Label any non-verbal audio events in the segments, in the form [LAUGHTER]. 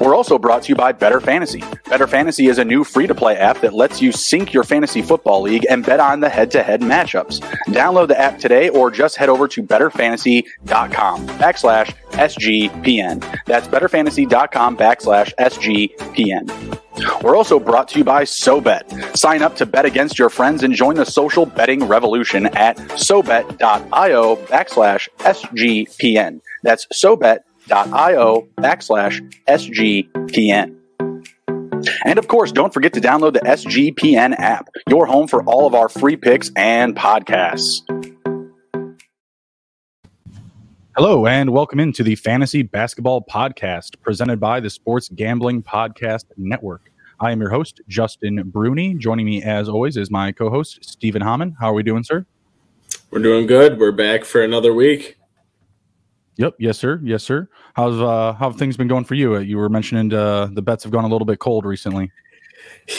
We're also brought to you by Better Fantasy. Better Fantasy is a new free to play app that lets you sync your fantasy football league and bet on the head to head matchups. Download the app today or just head over to betterfantasy.com backslash SGPN. That's betterfantasy.com backslash SGPN. We're also brought to you by SoBet. Sign up to bet against your friends and join the social betting revolution at SoBet.io backslash SGPN. That's SoBet io backslash SGPN. And of course, don't forget to download the SGPN app, your home for all of our free picks and podcasts. Hello, and welcome into the Fantasy Basketball Podcast presented by the Sports Gambling Podcast Network. I am your host, Justin Bruni. Joining me, as always, is my co host, Stephen Hammond. How are we doing, sir? We're doing good. We're back for another week. Yep. Yes, sir. Yes, sir. How's uh how have things been going for you? You were mentioning uh, the bets have gone a little bit cold recently.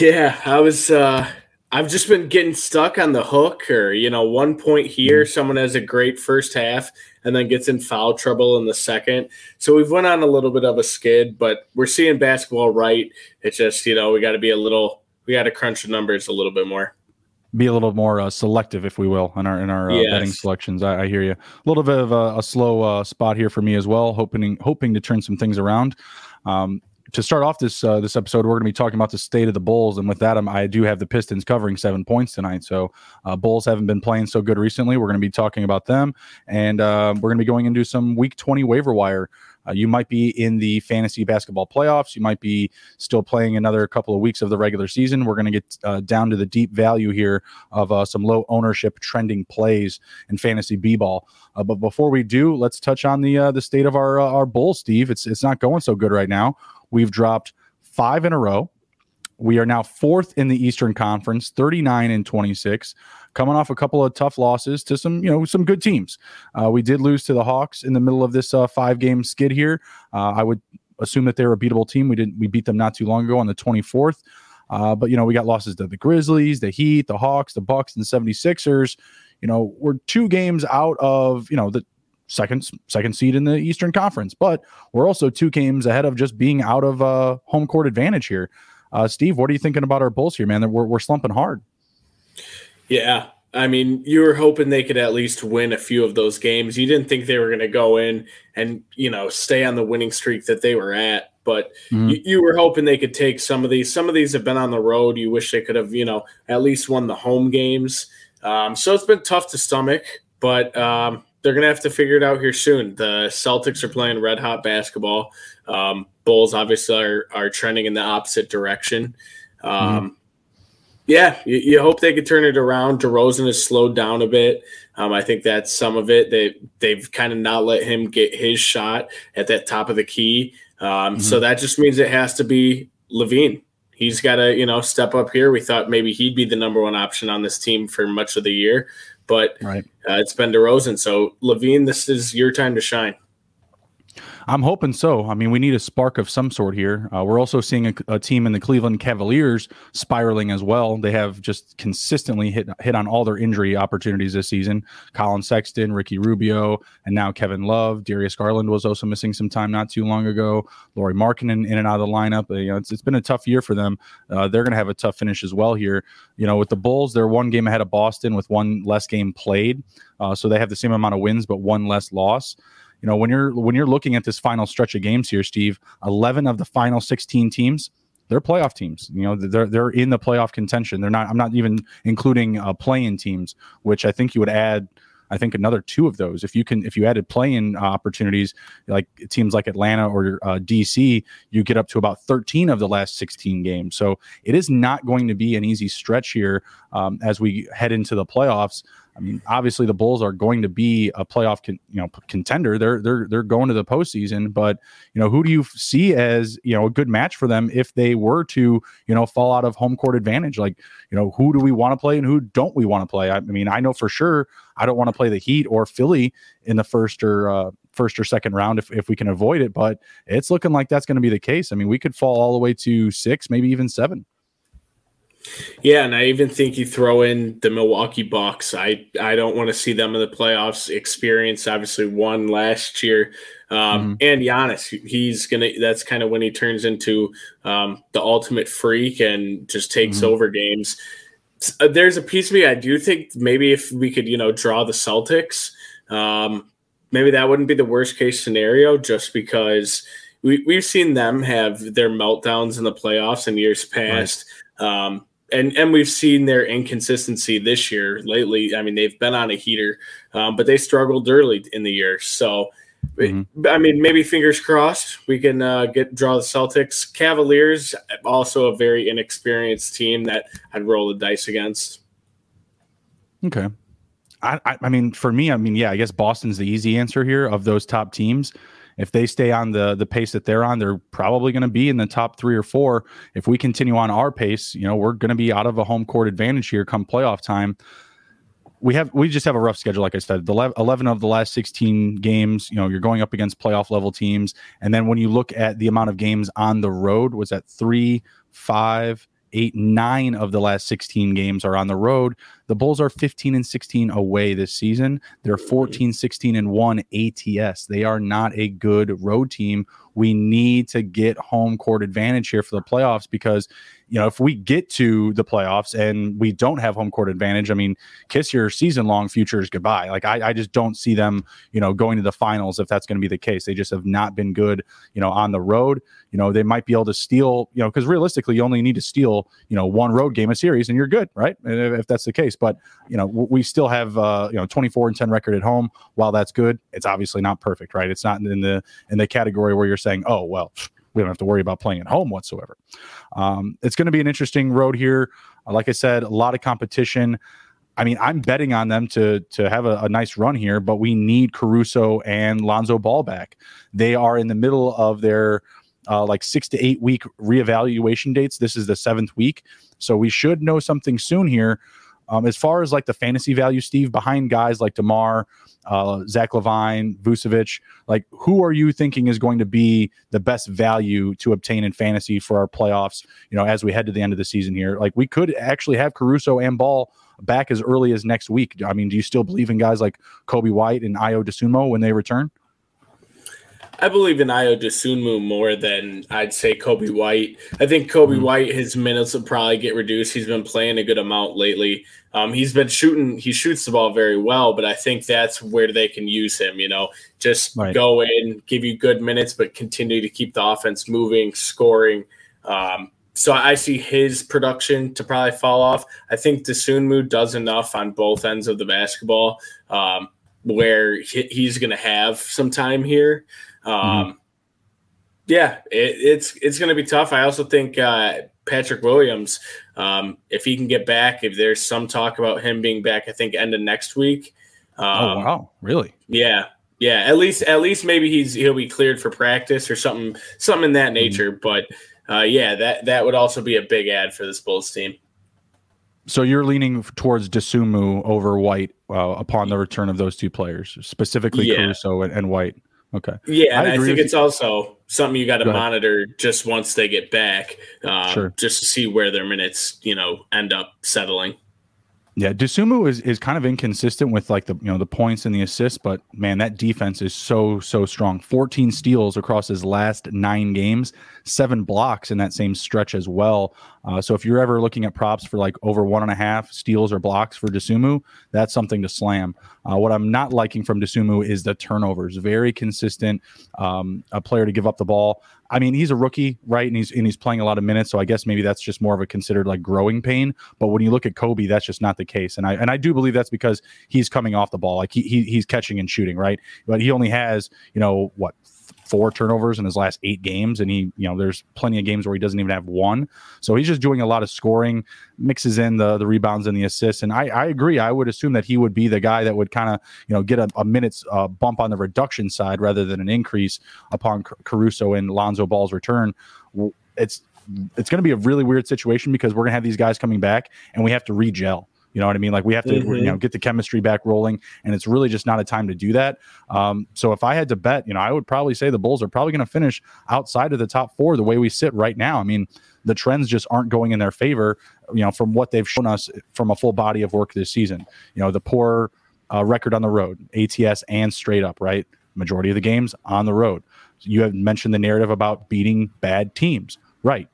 Yeah, I was. uh I've just been getting stuck on the hook, or you know, one point here, mm-hmm. someone has a great first half and then gets in foul trouble in the second. So we've went on a little bit of a skid, but we're seeing basketball right. It's just you know we got to be a little, we got to crunch the numbers a little bit more be a little more uh, selective, if we will, in our in our uh, yes. betting selections. I, I, hear you. A little bit of a, a slow uh, spot here for me as well. Hoping hoping to turn some things around. Um, to start off this uh, this episode, we're going to be talking about the state of the Bulls, and with that, um, I do have the Pistons covering seven points tonight. So, uh, Bulls haven't been playing so good recently. We're going to be talking about them, and uh, we're going to be going into some Week 20 waiver wire uh, you might be in the fantasy basketball playoffs. You might be still playing another couple of weeks of the regular season. We're going to get uh, down to the deep value here of uh, some low ownership trending plays in fantasy b ball. Uh, but before we do, let's touch on the uh, the state of our uh, our Bulls, Steve. It's it's not going so good right now. We've dropped five in a row. We are now fourth in the Eastern Conference, 39 and 26 coming off a couple of tough losses to some, you know, some good teams. Uh, we did lose to the Hawks in the middle of this uh, five game skid here. Uh, I would assume that they're a beatable team. We didn't, we beat them not too long ago on the 24th. Uh, but, you know, we got losses to the Grizzlies, the Heat, the Hawks, the Bucks, and the 76ers. You know, we're two games out of, you know, the second second seed in the Eastern Conference, but we're also two games ahead of just being out of uh, home court advantage here. Uh, Steve, what are you thinking about our Bulls here, man? We're, we're slumping hard. Yeah. I mean, you were hoping they could at least win a few of those games. You didn't think they were going to go in and, you know, stay on the winning streak that they were at, but mm-hmm. you, you, were hoping they could take some of these. Some of these have been on the road. You wish they could have, you know, at least won the home games. Um, so it's been tough to stomach, but um, they're going to have to figure it out here soon. The Celtics are playing red hot basketball. Um, Bulls obviously are, are trending in the opposite direction. Um, mm-hmm yeah, you, you, hope they could turn it around. DeRozan has slowed down a bit. Um, I think that's some of it. They they've kind of not let him get his shot at that top of the key. Um, mm-hmm. So that just means it has to be LaVine. He's got to you know step up here. We thought maybe he'd be the number one option on this team for much of the year, but right. uh, it's been DeRozan. So LaVine, this is your time to shine. I'm hoping so. I mean, we need a spark of some sort here. Uh, we're also seeing a, a, team in the Cleveland Cavaliers spiraling as well. They have just consistently hit hit on all their injury opportunities this season. Collin Sexton, Ricky Rubio, and now Kevin Love. Darius Garland was also missing some time not too long ago. Lauri Markkanen in and out of the lineup. Uh, you know, it's, it's been a tough year for them. Uh, they're going to have a tough finish as well here. You know, with the Bulls, they're one game ahead of Boston with one less game played. Uh, so they have the same amount of wins, but one less loss you know when you're when you're looking at this final stretch of games here steve 11 of the final 16 teams they're playoff teams you know they're they're in the playoff contention they're not i'm not even including uh, play-in teams which i think you would add I think another two of those. If you can, if you added play-in opportunities, like teams like Atlanta or uh, DC, you get up to about 13 of the last 16 games. So it is not going to be an easy stretch here um, as we head into the playoffs. I mean, obviously the Bulls are going to be a playoff, con, you know, contender. They're they're they're going to the postseason, but you know, who do you see as you know a good match for them if they were to you know fall out of home court advantage? Like, you know, who do we want to play and who don't we want to play? I, I mean, I know for sure I don't want to play the Heat or Philly in the first or uh, first or second round if if we can avoid it, but it's looking like that's going to be the case. I mean, we could fall all the way to six, maybe even seven. Yeah, and I even think you throw in the Milwaukee Bucks. I I don't want to see them in the playoffs. Experience obviously won last year, um, mm-hmm. and Giannis. He's gonna. That's kind of when he turns into um, the ultimate freak and just takes mm-hmm. over games. Uh, there's a piece of me I do think maybe if we could you know draw the Celtics, um, maybe that wouldn't be the worst case scenario. Just because we we've seen them have their meltdowns in the playoffs in years past. Right. Um, and and we've seen their inconsistency this year lately. I mean, they've been on a heater, um, but they struggled early in the year. So, mm-hmm. I mean, maybe fingers crossed we can uh, get draw the Celtics. Cavaliers also a very inexperienced team that I'd roll the dice against. Okay. I, I mean, for me, I mean, yeah, I guess Boston's the easy answer here of those top teams if they stay on the the pace that they're on, they're probably going to be in the top three or four. If we continue on our pace, you know, we're going to be out of a home court advantage here come playoff time. We have we just have a rough schedule, like I said. The eleven of the last sixteen games, you know, you're going up against playoff level teams, and then when you look at the amount of games on the road, was that three, five, eight, nine of the last 16 games are on the road. The Bulls are 15 and 16 away this season. They're 14, 16 and 1 ATS. They are not a good road team. We need to get home court advantage here for the playoffs because you know, if we get to the playoffs and we don't have home court advantage, I mean, kiss your season long futures goodbye. Like, I, I just don't see them, you know, going to the finals if that's going to be the case. They just have not been good, you know, on the road. You know, they might be able to steal, you know, because realistically, you only need to steal, you know, one road game a series and you're good, right? If that's the case. But, you know, we still have, uh, you know, 24 and 10 record at home. While that's good, it's obviously not perfect, right? It's not in the in the category where you're saying, oh, well, we don't have to worry about playing at home whatsoever. Um, it's going to be an interesting road here. Like I said, a lot of competition. I mean, I'm betting on them to to have a, a, nice run here, but we need Caruso and Lonzo Ball back. They are in the middle of their uh, like six to eight week reevaluation dates. This is the seventh week, so we should know something soon here. Um, as far as like the fantasy value, Steve, behind guys like Demar, uh, Zach LaVine, Vucevic, like who are you thinking is going to be the best value to obtain in fantasy for our playoffs? You know, as we head to the end of the season here, like we could actually have Caruso and Ball back as early as next week. I mean, do you still believe in guys like Coby White and Ayo Dosunmu when they return? I believe in Ayo Dosunmu more than I'd say Coby White. I think Coby mm-hmm. White, his minutes will probably get reduced. He's been playing a good amount lately. Um, he's been shooting, he shoots the ball very well, but I think that's where they can use him, you know, just right. go in, give you good minutes, but continue to keep the offense moving, scoring. Um, so I see his production to probably fall off. I think Dosunmu does enough on both ends of the basketball um, where he's going to have some time here. Um, mm-hmm. Yeah, it, it's it's going to be tough. I also think uh, Patrick Williams, um, if he can get back, if there's some talk about him being back, I think end of next week. Oh, um, oh wow, really? Yeah, yeah. At least at least maybe he's he'll be cleared for practice or something something in that mm-hmm. nature. Mm-hmm. But uh, yeah, that that would also be a big add for this Bulls team. So you're leaning towards Dosunmu over White uh, upon the return of those two players, specifically yeah. Caruso and, and White. Okay. Yeah, I, I think it's you. also something you got to monitor just once they get back, uh, sure. just to see where their minutes, you know, end up settling. Yeah, Dosunmu is, is kind of inconsistent with like the you know the points and the assists, but man, that defense is so so strong. 14 steals across his last nine games, seven blocks in that same stretch as well. Uh, so if you're ever looking at props for like over one and a half steals or blocks for Dosunmu, that's something to slam. Uh, what I'm not liking from Dosunmu is the turnovers. Very consistent, um, a player to give up the ball. I mean, he's a rookie, right? And he's and he's playing a lot of minutes, so I guess maybe that's just more of a considered like growing pain. But when you look at Coby, that's just not the case. And I and I do believe that's because he's coming off the ball, like he, he he's catching and shooting, right? But he only has you know what four turnovers in his last eight games, and he, you know, there's plenty of games where he doesn't even have one. So he's just doing a lot of scoring, mixes in the the rebounds and the assists. And I, I agree. I would assume that he would be the guy that would kind of, you know, get a, a minutes uh, bump on the reduction side rather than an increase upon Caruso and Lonzo Ball's return. It's it's going to be a really weird situation because we're going to have these guys coming back and we have to regel. You know what I mean? Like we have to, mm-hmm. you know, get the chemistry back rolling, and it's really just not a time to do that. Um, so if I had to bet, you know, I would probably say the Bulls are probably going to finish outside of the top four the way we sit right now. I mean, the trends just aren't going in their favor. You know, from what they've shown us from a full body of work this season. You know, the poor uh, record on the road, ATS and straight up, right? Majority of the games on the road. You have mentioned the narrative about beating bad teams, right?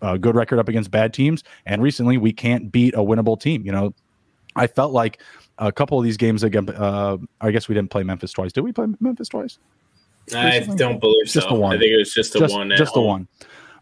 A good record up against bad teams, and recently we can't beat a winnable team. You know, I felt like a couple of these games again. Uh, I guess we didn't play Memphis twice. Did we play Memphis twice? I don't believe just so. The one. I think it was just the just, one. Just home. the one.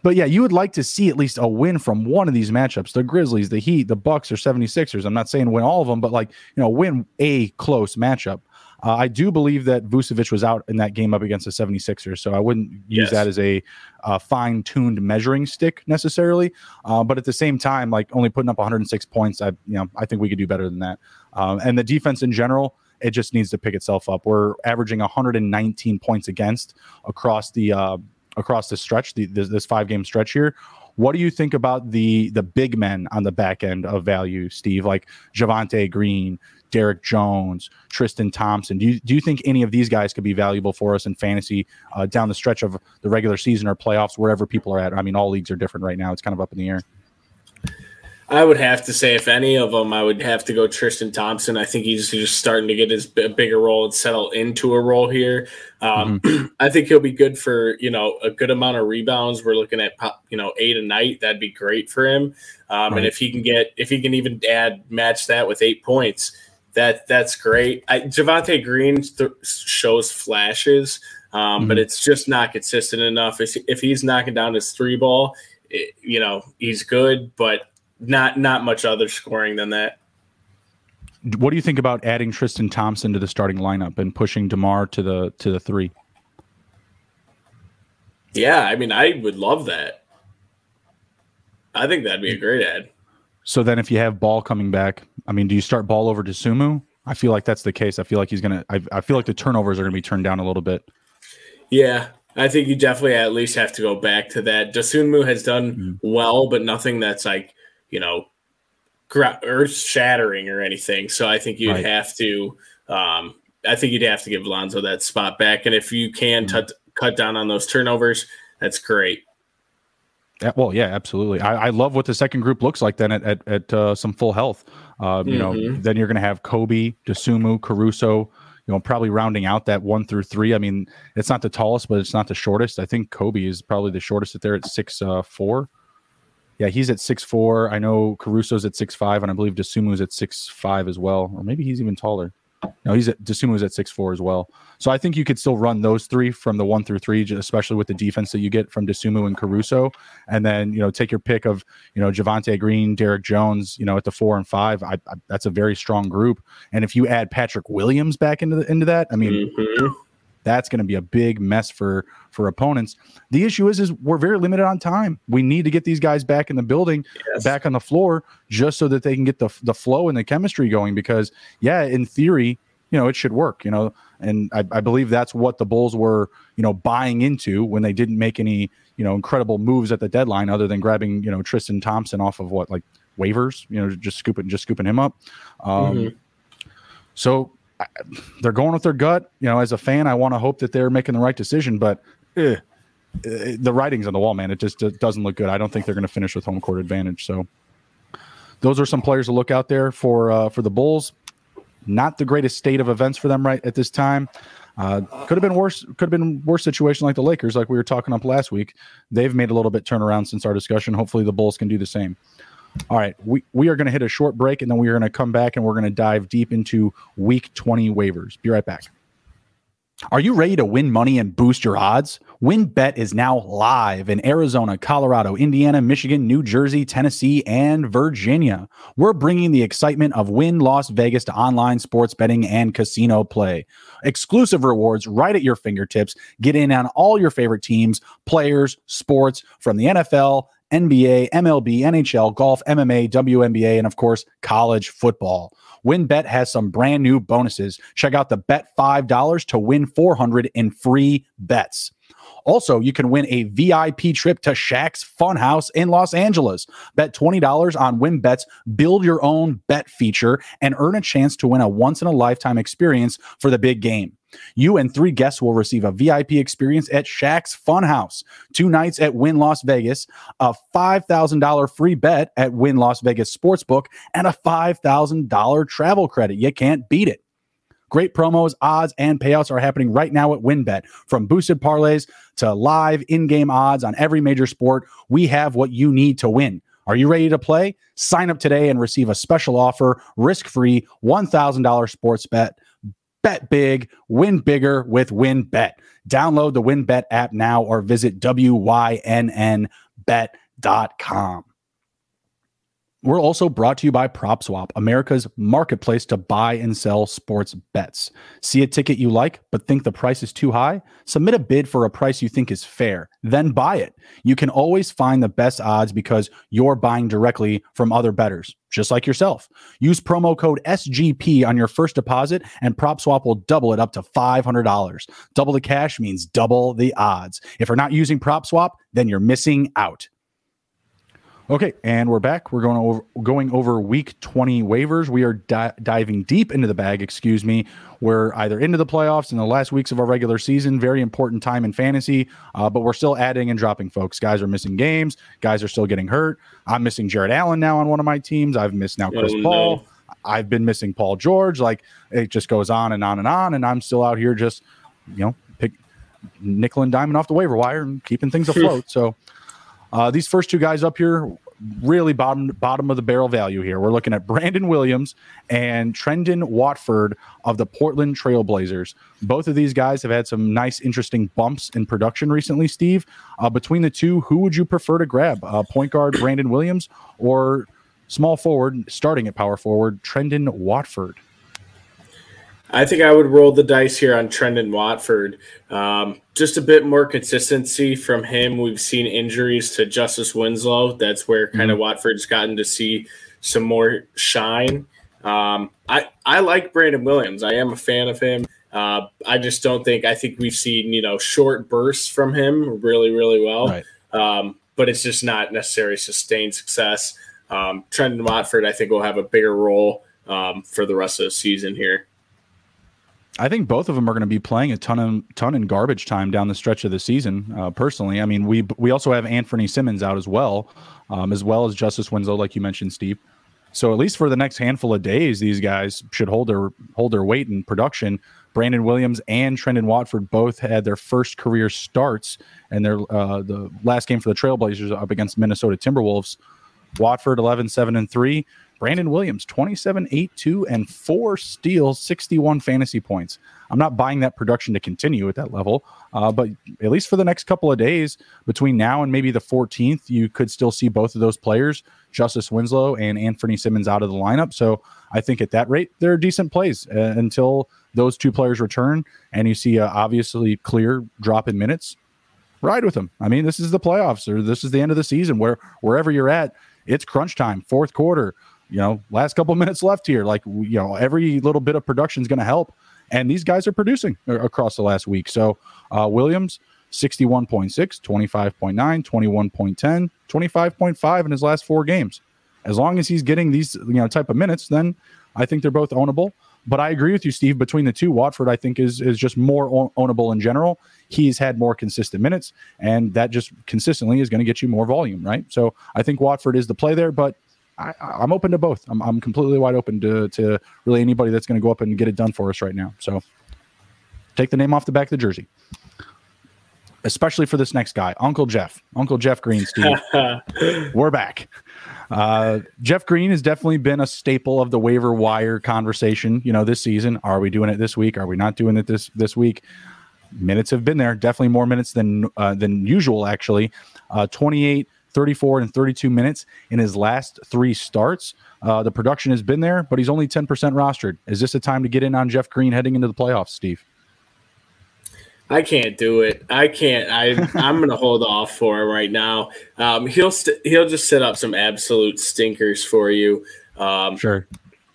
But yeah, you would like to see at least a win from one of these matchups. The Grizzlies, the Heat, the Bucks, or 76ers. I'm not saying win all of them, but like, you know, win a close matchup. Uh, I do believe that Vucevic was out in that game up against the 76ers, so I wouldn't use yes. that as a uh, fine tuned measuring stick necessarily. Uh, but at the same time, like only putting up 106 points, I you know I think we could do better than that. Um, and the defense in general, it just needs to pick itself up. We're averaging 119 points against across the uh, across the stretch, the, this, this five game stretch here. What do you think about the the big men on the back end of value, Steve? Like Javonte Green, Derrick Jones, Tristan Thompson. Do you do you think any of these guys could be valuable for us in fantasy uh, down the stretch of the regular season or playoffs, wherever people are at? I mean, all leagues are different right now. It's kind of up in the air. I would have to say, if any of them, I would have to go Tristan Thompson. I think he's just starting to get his bigger role and settle into a role here. Um, mm-hmm. [CLEARS THROAT] I think he'll be good for you know a good amount of rebounds. We're looking at you know eight a night. That'd be great for him. Um, right. And if he can get, if he can even add match that with eight points, that that's great. I, Javonte Green th- shows flashes, um, mm-hmm. but it's just not consistent enough. If, if he's knocking down his three ball, it, you know he's good, but not not much other scoring than that. What do you think about adding Tristan Thompson to the starting lineup and pushing Demar to the to the three? Yeah, I mean, I would love that. I think that'd be a great add. So then, if you have Ball coming back, I mean, do you start Ball over Dosunmu? I feel like that's the case. I feel like he's gonna. I, I feel like the turnovers are gonna be turned down a little bit. Yeah, I think you definitely at least have to go back to that. Dosunmu has done mm-hmm. well, but nothing that's like you know earth shattering or anything. So I think you'd right. have to. Um, I think you'd have to give Lonzo that spot back, and if you can mm-hmm. t- cut down on those turnovers, that's great. Yeah, well, yeah, absolutely. I, I, love what the second group looks like then at at, at uh, some full health. Uh, you mm-hmm. know, then you're going to have Coby, Dosunmu, Caruso. You know, probably rounding out that one through three. I mean, it's not the tallest, but it's not the shortest. I think Coby is probably the shortest at there at six uh, four. Yeah, he's at six four. I know Caruso's at six five, and I believe Dosunmu's at six five as well, or maybe he's even taller. No, he's at Dosunmu's at six four as well. So I think you could still run those three from the one through three, especially with the defense that you get from Dosunmu and Caruso, and then you know take your pick of you know Javonte Green, Derrick Jones, you know at the four and five. I, I, that's a very strong group. And if you add Patrick Williams back into the, into that, I mean. Mm-hmm that's going to be a big mess for for opponents. The issue is is we're very limited on time. We need to get these guys back in the building, yes. back on the floor, just so that they can get the the flow and the chemistry going. Because yeah, in theory, you know, it should work. You know, and I, I believe that's what the Bulls were, you know, buying into when they didn't make any, you know, incredible moves at the deadline, other than grabbing, you know, Tristan Thompson off of what like waivers, you know, just scooping just scooping him up. Um, mm-hmm. So they're going with their gut. You know, as a fan, I want to hope that they're making the right decision, but eh, eh, the writing's on the wall, man. It just it doesn't look good. I don't think they're going to finish with home court advantage. So, those are some players to look out there for uh, for the Bulls. Not the greatest state of events for them right at this time. Uh, could have been worse. Could have been worse situation like the Lakers, like we were talking up last week. They've made a little bit turnaround since our discussion. Hopefully, the Bulls can do the same. All right, we, we are going to hit a short break and then we are going to come back and we're going to dive deep into week 20 waivers. Be right back. Are you ready to win money and boost your odds? WynnBET is now live in Arizona, Colorado, Indiana, Michigan, New Jersey, Tennessee, and Virginia. We're bringing the excitement of Wynn Las Vegas to online sports betting and casino play. Exclusive rewards right at your fingertips. Get in on all your favorite teams, players, sports from the NFL, NBA, MLB, NHL, golf, MMA, WNBA, and of course, college football. WynnBET has some brand new bonuses. Check out the bet $5 to win 400 in free bets. Also, you can win a VIP trip to Shaq's Funhouse in Los Angeles. Bet $20 on WynnBET's Build Your Own Bet feature and earn a chance to win a once in a lifetime experience for the big game. You and three guests will receive a VIP experience at Shaq's Funhouse, two nights at Wynn Las Vegas, a $5,000 free bet at Wynn Las Vegas Sportsbook, and a $5,000 travel credit. You can't beat it. Great promos, odds, and payouts are happening right now at WynnBET. From boosted parlays to live in game odds on every major sport, we have what you need to win. Are you ready to play? Sign up today and receive a special offer risk free $1,000 sports bet Bet big, win bigger with WynnBET. Download the WynnBET app now or visit WYNNBet.com. We're also brought to you by PropSwap, America's marketplace to buy and sell sports bets. See a ticket you like, but think the price is too high? Submit a bid for a price you think is fair, then buy it. You can always find the best odds because you're buying directly from other bettors, just like yourself. Use promo code SGP on your first deposit, and PropSwap will double it up to $500. Double the cash means double the odds. If you're not using PropSwap, then you're missing out. Okay, and we're back. We're going over going over week 20 waivers. We are di- diving deep into the bag, excuse me. We're either into the playoffs in the last weeks of our regular season, very important time in fantasy, uh, but we're still adding and dropping folks. Guys are missing games, guys are still getting hurt. I'm missing Jarrett Allen now on one of my teams. I've missed now Chris oh, Paul. No. I've been missing Paul George. Like it just goes on and on and on, and I'm still out here just, you know, pick nickel and diamond off the waiver wire and keeping things afloat. [LAUGHS] so uh, these first two guys up here, really bottom bottom of the barrel value here. We're looking at Brandon Williams and Trendon Watford of the Portland Trailblazers. Both of these guys have had some nice, interesting bumps in production recently. Steve, uh, between the two, who would you prefer to grab? Uh, point guard Brandon Williams or small forward, starting at power forward, Trendon Watford? I think I would roll the dice here on Trendon Watford. Um, just a bit more consistency from him. We've seen injuries to Justice Winslow. That's where kind mm-hmm. of Watford's gotten to see some more shine. Um, I I like Brandon Williams. I am a fan of him. Uh, I just don't think I think we've seen you know short bursts from him really really well. Right. Um, but it's just not necessarily sustained success. Um, Trendon Watford I think will have a bigger role um, for the rest of the season here. I think both of them are going to be playing a ton of ton in garbage time down the stretch of the season. Uh, personally, I mean, we we also have Anfernee Simons out as well, um, as well as Justice Winslow, like you mentioned, Steve. So at least for the next handful of days, these guys should hold their hold their weight in production. Brandon Williams and Trendon Watford both had their first career starts, and their uh, the last game for the Trailblazers up against Minnesota Timberwolves. Watford 11 7 and 3 Brandon Williams, 27, 8, 2, and four steals, 61 fantasy points. I'm not buying that production to continue at that level, uh, but at least for the next couple of days between now and maybe the 14th, you could still see both of those players, Justice Winslow and Anfernee Simons, out of the lineup. So I think at that rate, they're decent plays uh, until those two players return and you see a obviously clear drop in minutes. Ride with them. I mean, this is the playoffs or this is the end of the season where wherever you're at, it's crunch time, fourth quarter you know, last couple [LAUGHS] minutes left here. Like, you know, every little bit of production is going to help. And these guys are producing across the last week. So, uh, Williams, 61.6, 25.9, 21.10, 25.5 in his last four games. As long as he's getting these, you know, type of minutes, then I think they're both ownable. But I agree with you, Steve. Between the two, Watford, I think, is is just more ownable in general. He's had more consistent minutes, and that just consistently is going to get you more volume, right? So I think Watford is the play there. But I, am open to both. I'm, I'm completely wide open to to really anybody that's going to go up and get it done for us right now. So take the name off the back of the jersey. Especially for this next guy, Uncle Jeff. Uncle Jeff Green, Steve. [LAUGHS] We're back. Uh, Jeff Green has definitely been a staple of the waiver wire conversation. You know, this season, are we doing it this week? Are we not doing it this this week? Minutes have been there, definitely more minutes than uh, than usual. Actually, uh, 28, 34, and 32 minutes in his last three starts. Uh, the production has been there, but he's only 10% rostered. Is this a time to get in on Jeff Green heading into the playoffs, Steve? I can't do it. I can't. I [LAUGHS] I'm going to hold off for him right now. Um, he'll st- he'll just set up some absolute stinkers for you. Um, sure.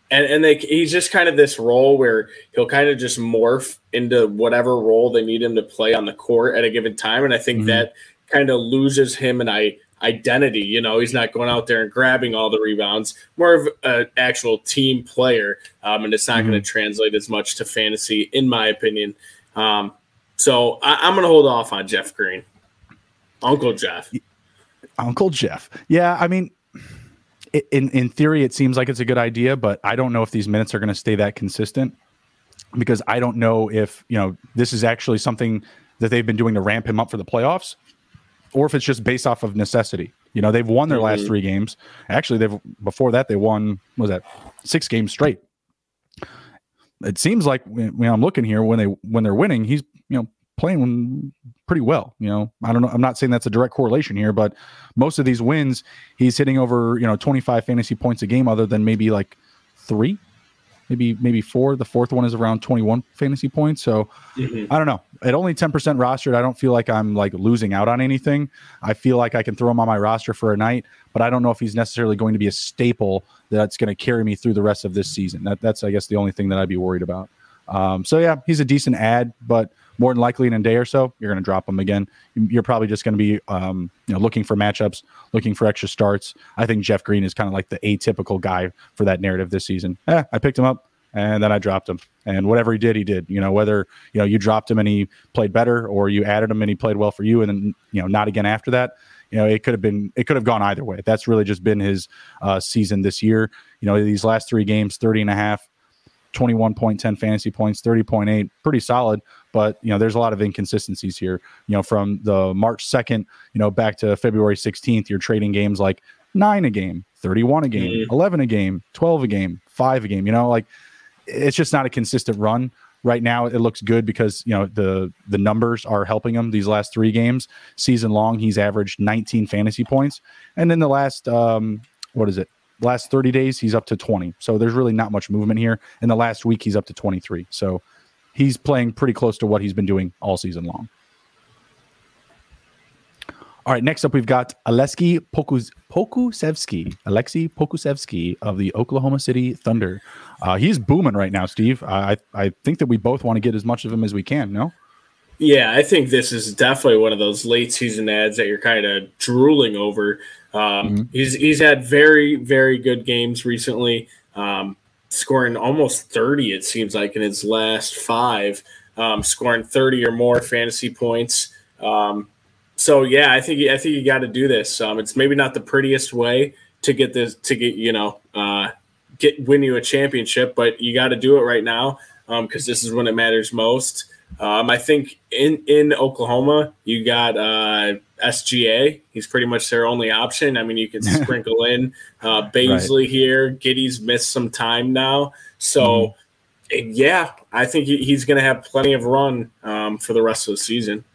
And and they, he's just kind of this role where he'll kind of just morph into whatever role they need him to play on the court at a given time. And I think mm-hmm. that kind of loses him and I identity. You know, he's not going out there and grabbing all the rebounds. More of an actual team player, um, and it's not mm-hmm. going to translate as much to fantasy, in my opinion. Um, so I, am going to hold off on Jeff Green, Uncle Jeff. Uncle Jeff. Yeah, I mean, in in theory, it seems like it's a good idea, but I don't know if these minutes are going to stay that consistent because I don't know if you know this is actually something that they've been doing to ramp him up for the playoffs, or if it's just based off of necessity. You know, they've won their mm-hmm. last three games. Actually, they've before that they won was that six games straight. It seems like when I'm looking here when they when they're winning, he's you know playing pretty well. You know, I don't know. I'm not saying that's a direct correlation here, but most of these wins, he's hitting over you know 25 fantasy points a game, other than maybe like three, maybe maybe four. The fourth one is around 21 fantasy points. So mm-hmm. I don't know. At only 10% rostered, I don't feel like I'm like losing out on anything. I feel like I can throw him on my roster for a night, but I don't know if he's necessarily going to be a staple that's going to carry me through the rest of this season. That, that's I guess the only thing that I'd be worried about. Um, so yeah, he's a decent add, but more than likely in a day or so, you're going to drop him again. You're probably just going to be, um, you know, looking for matchups, looking for extra starts. I think Jeff Green is kind of like the atypical guy for that narrative this season. Eh, I picked him up and then I dropped him. And whatever he did, he did. You know, whether you know you dropped him and he played better, or you added him and he played well for you, and then you know not again after that. You know, it could have been it could have gone either way. That's really just been his uh, season this year. You know, these last three games, 30 and a half, 21.10 fantasy points, 30.8, pretty solid. But, you know, there's a lot of inconsistencies here. You know, from the March 2nd, you know, back to February 16th, you're trading games like nine a game, 31 a game, mm-hmm. 11 a game, 12 a game, five a game. You know, like it's just not a consistent run. Right now, it looks good because you know the the numbers are helping him. These last three games, season long, he's averaged 19 fantasy points, and then the last um, what is it? last 30 days he's up to 20 so there's really not much movement here in the last week he's up to 23 so he's playing pretty close to what he's been doing all season long. All right next up we've got Aleksej Pokus- Pokusevski Aleksej Pokusevski of the Oklahoma City Thunder. Uh, he's booming right now Steve. I, I think that we both want to get as much of him as we can no? Yeah, I think this is definitely one of those late season adds that you're kind of drooling over. Um, mm-hmm. He's he's had very very good games recently, um, scoring almost thirty. It seems like in his last five, um, scoring thirty or more fantasy points. Um, so yeah, I think I think you got to do this. Um, it's maybe not the prettiest way to get this to get you know uh, get win you a championship, but you got to do it right now because um, this is when it matters most. Um, I think in in Oklahoma, you got uh, SGA. He's pretty much their only option. I mean, you can [LAUGHS] sprinkle in uh, Bazley right. here. Giddey's missed some time now, so mm-hmm. yeah, I think he's going to have plenty of run um, for the rest of the season.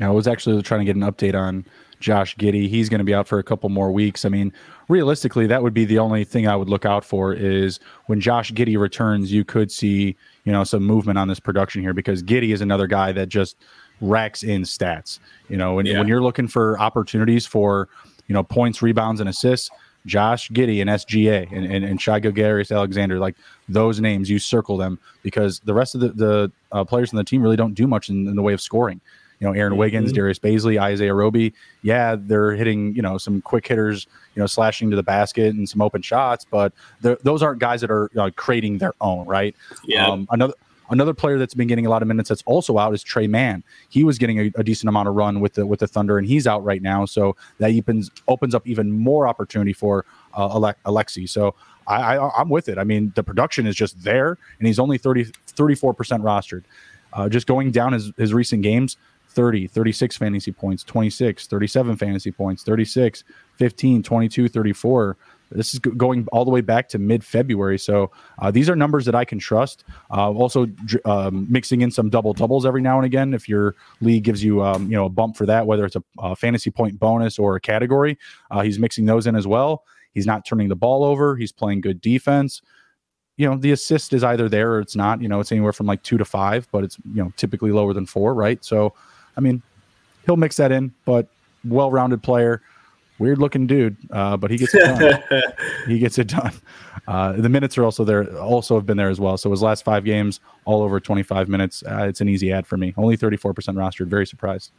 I was actually trying to get an update on Josh Giddey. He's going to be out for a couple more weeks. I mean, realistically, that would be the only thing I would look out for is when Josh Giddey returns, you could see you know some movement on this production here because Giddey is another guy that just racks in stats. You know, when, yeah. when you're looking for opportunities for you know points, rebounds, and assists, Josh Giddey and SGA and, and, and Shai Gilgeous-Alexander, like those names, you circle them because the rest of the, the uh, players in the team really don't do much in, in the way of scoring. You know, Aaron mm-hmm. Wiggins, Darius Bazley, Isaiah Roby. Yeah, they're hitting, you know, some quick hitters, you know, slashing to the basket and some open shots, but those aren't guys that are uh, creating their own, right? Yeah. Um, another Another player that's been getting a lot of minutes that's also out is Tre Mann. He was getting a, a, decent amount of run with the with the Thunder, and he's out right now. So that opens opens up even more opportunity for uh, Alexi. So I, I, am with it. I mean, the production is just there, and he's only 30, 34% rostered. Uh, just going down his, his recent games 30, 36 fantasy points, 26, 37 fantasy points, 36, 15, 22, 34. This is going all the way back to mid February. So uh, these are numbers that I can trust. Uh, also, um, mixing in some double doubles every now and again. If your league gives you, um, you know, a bump for that, whether it's a, a fantasy point bonus or a category, uh, he's mixing those in as well. He's not turning the ball over. He's playing good defense. You know, the assist is either there or it's not. You know, it's anywhere from like two to five, but it's you know typically lower than four, right? So, I mean, he'll mix that in, but well-rounded player weird looking dude, uh, but he gets it done. [LAUGHS] he gets it done. Uh, the minutes are also there, also have been there as well. So his last five games, all over 25 minutes. Uh, it's an easy add for me. Only 34% rostered. Very surprised.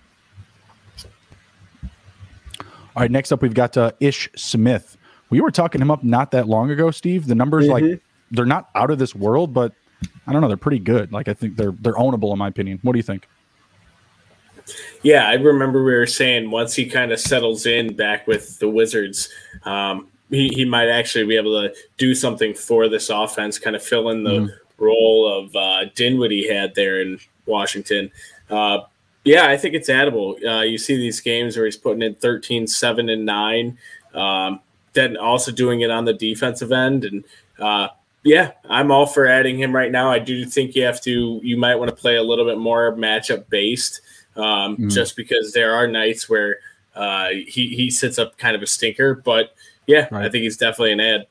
All right, next up we've got uh, Ish Smith. We were talking him up not that long ago, Steve. The numbers mm-hmm. like they're not out of this world, but I don't know, they're pretty good. Like I think they're they're ownable in my opinion. What do you think? Yeah, I remember we were saying once he kind of settles in back with the Wizards, um, he, he might actually be able to do something for this offense, kind of fill in the mm. role of uh, Dinwiddie had there in Washington. Uh, yeah, I think it's addable. Uh, you see these games where he's putting in 13, 7, and 9. Um, then also doing it on the defensive end. And uh, yeah, I'm all for adding him right now. I do think you have to, you might want to play a little bit more matchup based um, mm. just because there are nights where uh, he he sits up kind of a stinker. But yeah, right. I think he's definitely an add.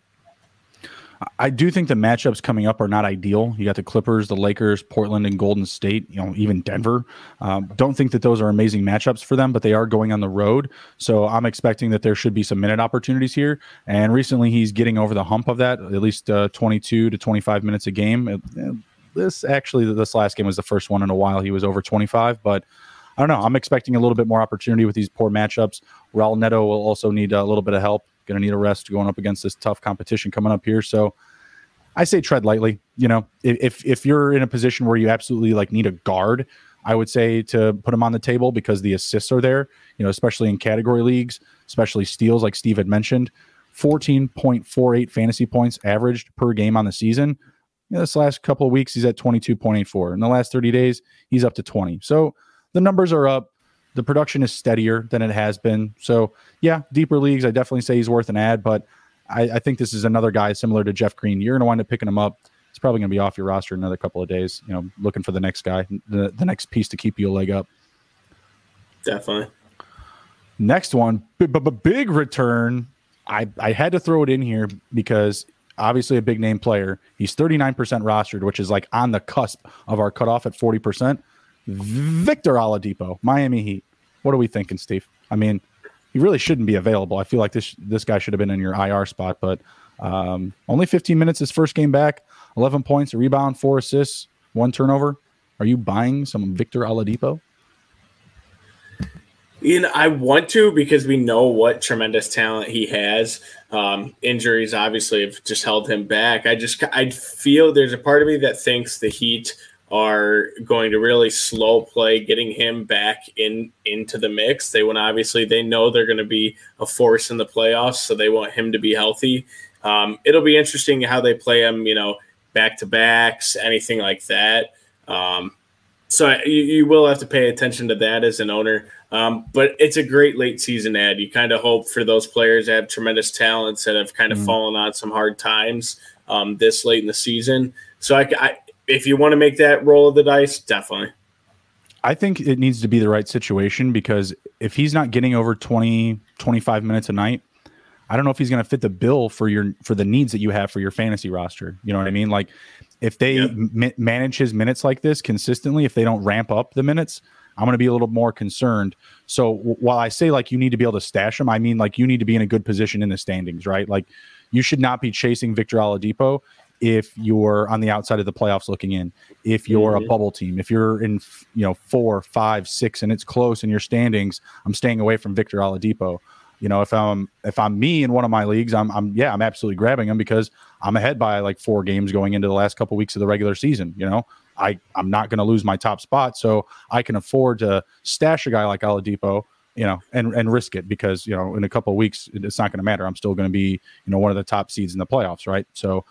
I do think the matchups coming up are not ideal. You got the Clippers, the Lakers, Portland, and Golden State. You know, even Denver. Um, don't think that those are amazing matchups for them, but they are going on the road. So I'm expecting that there should be some minute opportunities here. And recently, he's getting over the hump of that, at least uh, 22 to 25 minutes a game. this actually, this last game was the first one in a while he was over 25, but I don't know. I'm expecting a little bit more opportunity with these poor matchups. Raul Neto will also need a little bit of help. Going to need a rest going up against this tough competition coming up here. So I say tread lightly. You know, if if you're in a position where you absolutely like need a guard, I would say to put him on the table because the assists are there. You know, especially in category leagues, especially steals, like Steve had mentioned. 14.48 fantasy points averaged per game on the season. You know, this last couple of weeks, he's at 22.84. In the last 30 days, he's up to 20. So the numbers are up. The production is steadier than it has been. So yeah, deeper leagues, I definitely say he's worth an add, but I, I think this is another guy similar to Jeff Green. You're going to wind up picking him up. It's probably going to be off your roster in another couple of days. You know, looking for the next guy, the, the next piece to keep you a leg up. Definitely. Next one, b- b- big return. I, I had to throw it in here because obviously a big name player. He's 39% rostered, which is like on the cusp of our cutoff at 40%. Victor Oladipo, Miami Heat. What are we thinking, Steve? I mean, he really shouldn't be available. I feel like this this guy should have been in your IR spot, but um, only 15 minutes his first game back, 11 points, a rebound, four assists, one turnover. Are you buying some Victor Oladipo? You know, I want to because we know what tremendous talent he has. Um, injuries obviously have just held him back. I just I feel there's a part of me that thinks the Heat are going to really slow play getting him back in into the mix. They want obviously they know they're going to be a force in the playoffs, so they want him to be healthy. Um, it'll be interesting how they play him, you know, back to backs, anything like that. Um, so you, you, will have to pay attention to that as an owner. Um, but it's a great late season add. You kind of hope for those players that have tremendous talents that have kind of mm-hmm. fallen on some hard times um, this late in the season. So I, I, if you want to make that roll of the dice, definitely. I think it needs to be the right situation because if he's not getting over 20, 25 minutes a night, I don't know if he's going to fit the bill for your for the needs that you have for your fantasy roster. You know what I mean? Like if they yeah. ma- manage his minutes like this consistently, if they don't ramp up the minutes, I'm going to be a little more concerned. So w- while I say like you need to be able to stash him, I mean like you need to be in a good position in the standings, right? Like you should not be chasing Victor Oladipo if you're on the outside of the playoffs looking in, if you're mm-hmm. a bubble team, if you're in you know four, five, six, and it's close in your standings, I'm staying away from Victor Oladipo. You know, if I'm if I'm me in one of my leagues, I'm I'm yeah, I'm absolutely grabbing him because I'm ahead by like four games going into the last couple weeks of the regular season. You know, I I'm not going to lose my top spot, so I can afford to stash a guy like Oladipo you know, and and risk it because you know in a couple of weeks it's not going to matter. I'm still going to be you know one of the top seeds in the playoffs, right? So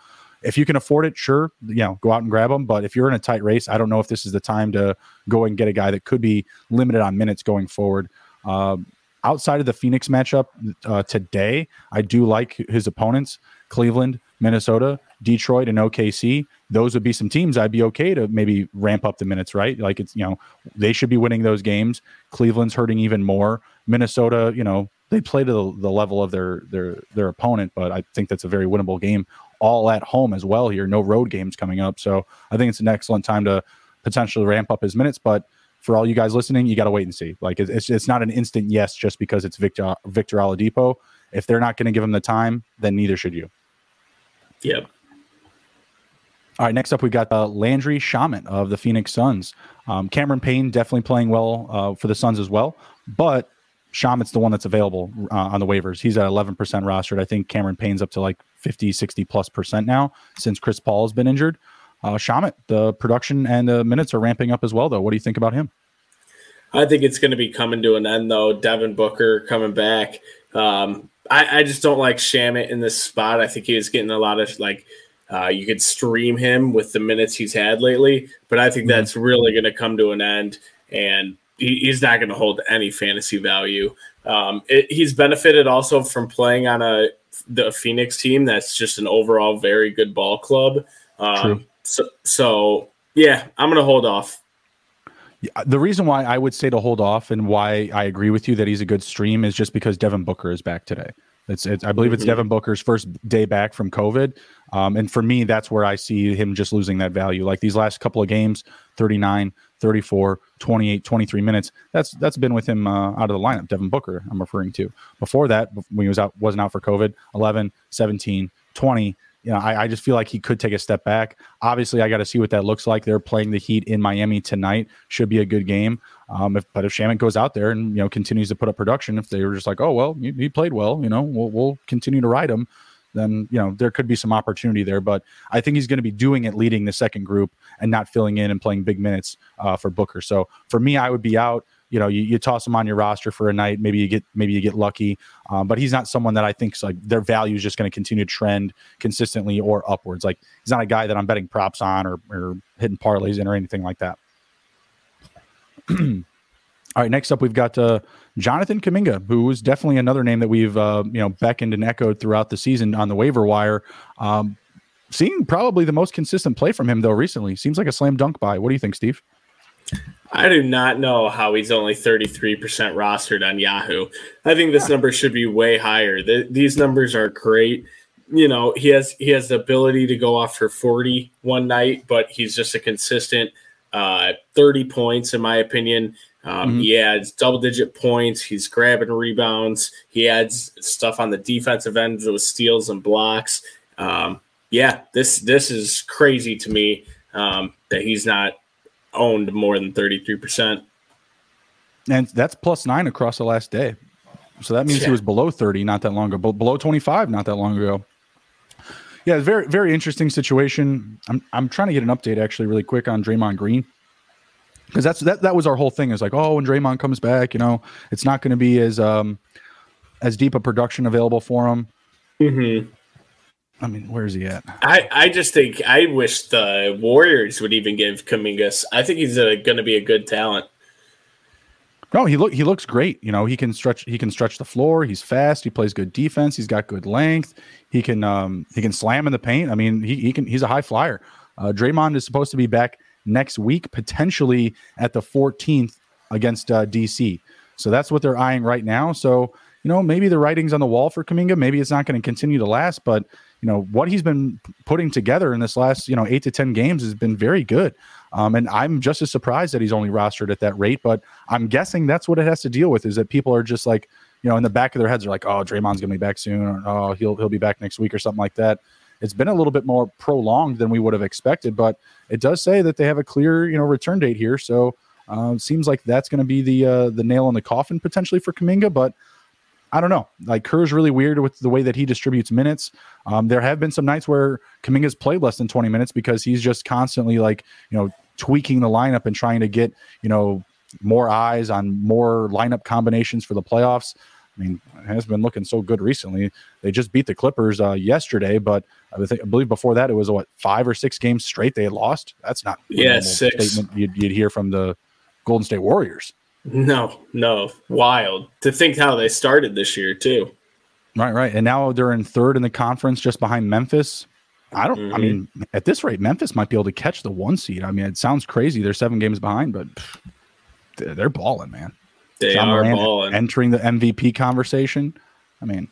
if you can afford it, sure, you know, go out and grab him. But if you're in a tight race, I don't know if this is the time to go and get a guy that could be limited on minutes going forward. Uh, outside of the Phoenix matchup uh, today, I do like his opponents: Cleveland, Minnesota, Detroit, and OKC. Those would be some teams I'd be okay to maybe ramp up the minutes. Right, like it's you know they should be winning those games. Cleveland's hurting even more. Minnesota, you know, they play to the, the level of their their their opponent, but I think that's a very winnable game all at home as well here. No road games coming up. So I think it's an excellent time to potentially ramp up his minutes. But for all you guys listening, you got to wait and see. Like it's, it's not an instant yes just because it's Victor Victor Oladipo. If they're not going to give him the time, then neither should you. Yep. All right, next up we got uh, Landry Shamet of the Phoenix Suns. Um, Cameron Payne definitely playing well uh, for the Suns as well, but Shamet's the one that's available uh, on the waivers. He's at 11% rostered. I think Cameron Payne's up to like 50, 60 plus percent now since Chris Paul has been injured. Uh, Shamet, the production and the minutes are ramping up as well, though. What do you think about him? I think it's going to be coming to an end, though. Devin Booker coming back. Um, I, I, just don't like Shamet in this spot. I think he's getting a lot of like, uh, you could stream him with the minutes he's had lately, but I think mm-hmm. that's really going to come to an end. And he, he's not going to hold any fantasy value. Um, it, he's benefited also from playing on a the Phoenix team that's just an overall very good ball club. Um, so, so yeah, I'm going to hold off. The reason why I would say to hold off and why I agree with you that he's a good stream is just because Devin Booker is back today. It's, it's I believe it's mm-hmm. Devin Booker's first day back from COVID. Um, and for me, that's where I see him just losing that value. Like these last couple of games, 39, 34, 28, 23 minutes. That's that's been with him uh, out of the lineup. Devin Booker, I'm referring to. Before that, when he was out, wasn't out for COVID, 11, 17, 20. You know, I, I just feel like he could take a step back. Obviously, I got to see what that looks like. They're playing the Heat in Miami tonight. Should be a good game. Um, if, but if Shamet goes out there and you know continues to put up production, if they were just like, oh well, he, he played well, you know, we'll, we'll continue to ride him then you know there could be some opportunity there. But I think he's going to be doing it, leading the second group, and not filling in and playing big minutes uh, for Booker. So for me, I would be out. You know, you, you, toss him on your roster for a night. Maybe you get maybe you get lucky, um, but he's not someone that I think like their value is just going to continue to trend consistently or upwards. Like he's not a guy that I'm betting props on or, or hitting parlays in or anything like that. [CLEARS THROAT] All right, next up we've got uh, Jonathan Kuminga, who is definitely another name that we've uh, you know beckoned and echoed throughout the season on the waiver wire. Um, seeing probably the most consistent play from him though recently. Seems like a slam dunk buy. What do you think, Steve? I do not know how he's only 33% rostered on Yahoo. I think this number should be way higher. The, these numbers are great. You know, he has he has the ability to go off for 40 one night, but he's just a consistent uh, 30 points in my opinion. Um, mm-hmm. He adds double digit points. He's grabbing rebounds. He adds stuff on the defensive end with steals and blocks. Um, yeah, this this is crazy to me um, that he's not owned more than thirty three percent. And that's plus nine across the last day. So that means yeah. he was below 30 not that long ago, But below 25 not that long ago. Yeah, very very interesting situation. I'm I'm trying to get an update actually really quick on Draymond Green because that's that that was our whole thing. Is like, oh, when Draymond comes back, you know, it's not going to be as um as deep a production available for him. Mm-hmm. I mean, where's he at? I, I just think I wish the Warriors would even give Kumingas. I think he's going to be a good talent. No, he look he looks great. You know, he can stretch he can stretch the floor. He's fast. He plays good defense. He's got good length. He can um he can slam in the paint. I mean, he he can he's a high flyer. Uh, Draymond is supposed to be back next week, potentially at the 14th against uh, DC. So that's what they're eyeing right now. So, you know, maybe the writing's on the wall for Kuminga. Maybe it's not going to continue to last, but, you know, what he's been putting together in this last, you know, eight to 10 games has been very good. Um, and I'm just as surprised that he's only rostered at that rate, but I'm guessing that's what it has to deal with is that people are just like, you know, in the back of their heads are like, oh, Draymond's to be back soon, or oh, he'll he'll be back next week, or something like that it's been a little bit more prolonged than we would have expected, but it does say that they have a clear, you know, return date here. So uh, seems like that's going to be the uh, the nail in the coffin potentially for Kuminga, but I don't know. Like Kerr's really weird with the way that he distributes minutes. Um, there have been some nights where Kuminga's played less than 20 minutes because he's just constantly like, you know, tweaking the lineup and trying to get, you know, more eyes on more lineup combinations for the playoffs. I mean, it has been looking so good recently. They just beat the Clippers uh, yesterday, but I, think, I believe before that it was what five or six games straight they had lost. That's not yeah six statement you'd, you'd hear from the Golden State Warriors. No, no, wild to think how they started this year too. Right, right, and now they're in third in the conference, just behind Memphis. I don't. Mm-hmm. I mean, at this rate, Memphis might be able to catch the one seed. I mean, it sounds crazy. They're seven games behind, but pff, they're balling, man. They John are balling. Entering the MVP conversation. I mean,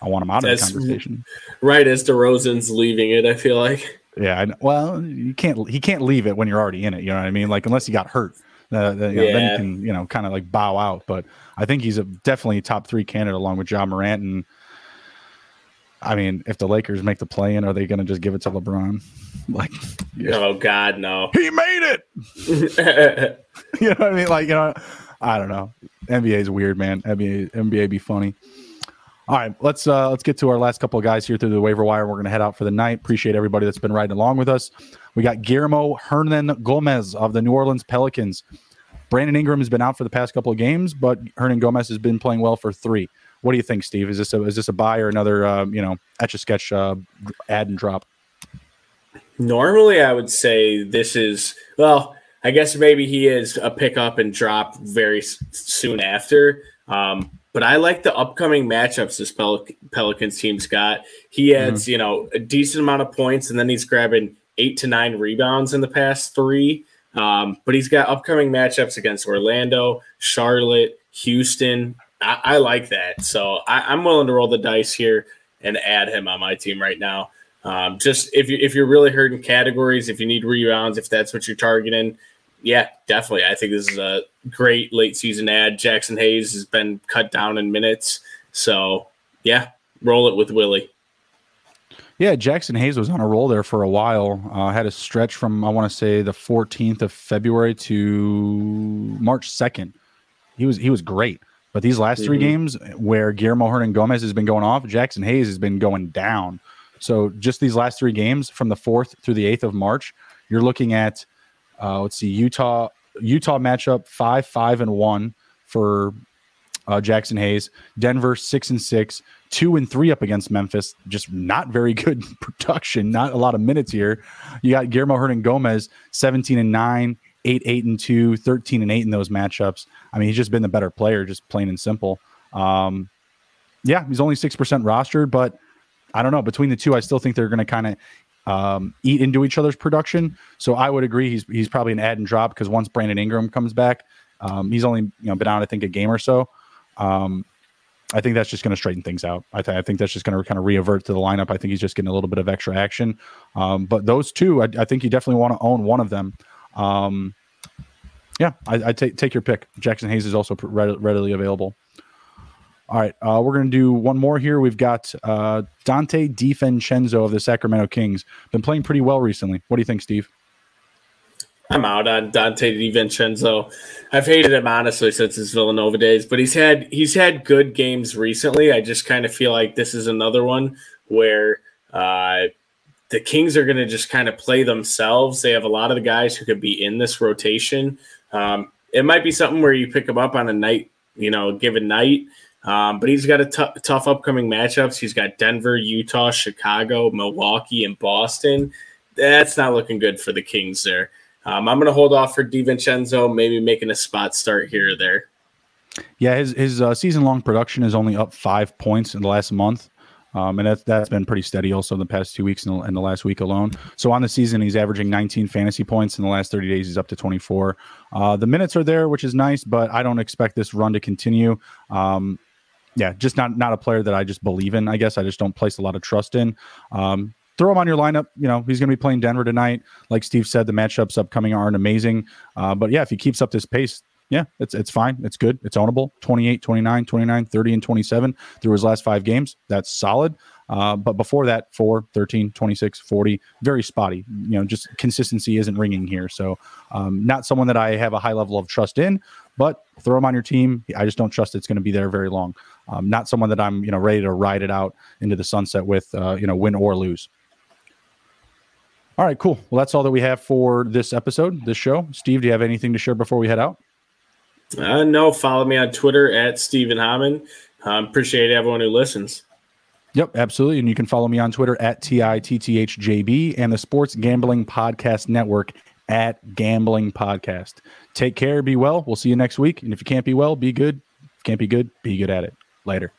I want him out of the conversation. Right as DeRozan's leaving it, I feel like. Yeah. I, well, you can't. He can't leave it when you're already in it. You know what I mean? Like unless he got hurt, uh, you know, then you can you know kind of like bow out. But I think he's a definitely top three candidate along with Ja Morant and I mean, if the Lakers make the play in, are they going to just give it to LeBron? [LAUGHS] Like, yeah. oh God, no. [LAUGHS] He made it. [LAUGHS] you know what I mean? Like, you know, I don't know. NBA is weird, man. NBA, NBA be funny. All right, let's uh let's get to our last couple of guys here through the waiver wire. We're gonna head out for the night. Appreciate everybody that's been riding along with us. We got Guillermo Hernan Gomez of the New Orleans Pelicans. Brandon Ingram has been out for the past couple of games, but Hernangómez has been playing well for three. What do you think, Steve? Is this a is this a buy or another uh, you know etch a sketch uh, add and drop? Normally, I would say this is well. I guess maybe he is a pick up and drop very soon after. Um, but I like the upcoming matchups this Pel- Pelicans team's got. He adds, mm-hmm. you know, a decent amount of points, and then he's grabbing eight to nine rebounds in the past three. Um, but he's got upcoming matchups against Orlando, Charlotte, Houston, I, I like that. So I, am willing to roll the dice here and add him on my team right now. Um, just if you if you're really hurting categories, if you need rebounds, if that's what you're targeting, yeah, definitely. I think this is a great late season ad. Jaxson Hayes has been cut down in minutes, so yeah, roll it with Willie. Yeah, Jaxson Hayes was on a roll there for a while. Uh, had a stretch from I want to say the 14th of February to March 2nd. He was he was great. But these last mm-hmm. three games where Guillermo Hernangómez has been going off, Jaxson Hayes has been going down. So just these last three games from the fourth through the eighth of March, you're looking at uh, let's see, Utah Utah matchup five five and one for uh, Jaxson Hayes. Denver six and six, two and three up against Memphis. Just not very good [LAUGHS] production. Not a lot of minutes here. You got Guillermo Hernangómez seventeen and nine, eight, eight and two, 13 and eight in those matchups. I mean, he's just been the better player, just plain and simple. Um, yeah, he's only 6% rostered, but I don't know. Between the two, I still think they're going to kind of um, eat into each other's production. So I would agree he's he's probably an add and drop because once Brandon Ingram comes back, um, he's only you know been out I think a game or so. Um, I think that's just going to straighten things out. I, th- I think that's just going to kind of reavert to the lineup. I think he's just getting a little bit of extra action. Um, but those two, I, I, think you definitely want to own one of them. Um, yeah, I, I take take your pick. Jaxson Hayes is also readily available. All right, uh, we're going to do one more here. We've got uh, Donte DiVincenzo of the Sacramento Kings. Been playing pretty well recently. What do you think, Steve? I'm out on Donte DiVincenzo. I've hated him honestly since his Villanova days, but he's had he's had good games recently. I just kind of feel like this is another one where uh, the Kings are going to just kind of play themselves. They have a lot of the guys who could be in this rotation. Um, it might be something where you pick him up on a night, you know, given night. Um, but he's got a t- tough upcoming matchups. He's got Denver, Utah, Chicago, Milwaukee, and Boston. That's not looking good for the Kings there. Um, I'm going to hold off for DiVincenzo, maybe making a spot start here or there. Yeah, his his uh, season long production is only up five points in the last month. Um, and that's that's been pretty steady also in the past two weeks and the, the, last week alone. So on the season, he's averaging 19 fantasy points in the last 30 days. He's up to 24. Uh, the minutes are there, which is nice, but I don't expect this run to continue. Um, yeah, just not not a player that I just believe in. I guess I just don't place a lot of trust in. Um, throw him on your lineup. You know, he's going to be playing Denver tonight. Like Steve said, the matchups upcoming aren't amazing. Uh, but yeah, if he keeps up this pace, yeah, it's it's fine. It's good. It's ownable. 28, 29, 29, 30, and 27 through his last five games. That's solid. Uh, but before that, 4, 13, 26, 40, very spotty. You know, just consistency isn't ringing here. So, um, not someone that I have a high level of trust in, but throw him on your team. I just don't trust it's going to be there very long. Um, not someone that I'm, you know, ready to ride it out into the sunset with, uh, you know, win or lose. All right, cool. Well, that's all that we have for this episode, this show. Steve, do you have anything to share before we head out? Uh, no, follow me on Twitter at Stephen Hammond. I appreciate everyone who listens. Yep, absolutely. And you can follow me on Twitter at TITTHJB and the Sports Gambling Podcast Network at Gambling Podcast. Take care, be well. We'll see you next week. And if you can't be well, be good. Can't be good, be good at it. Later.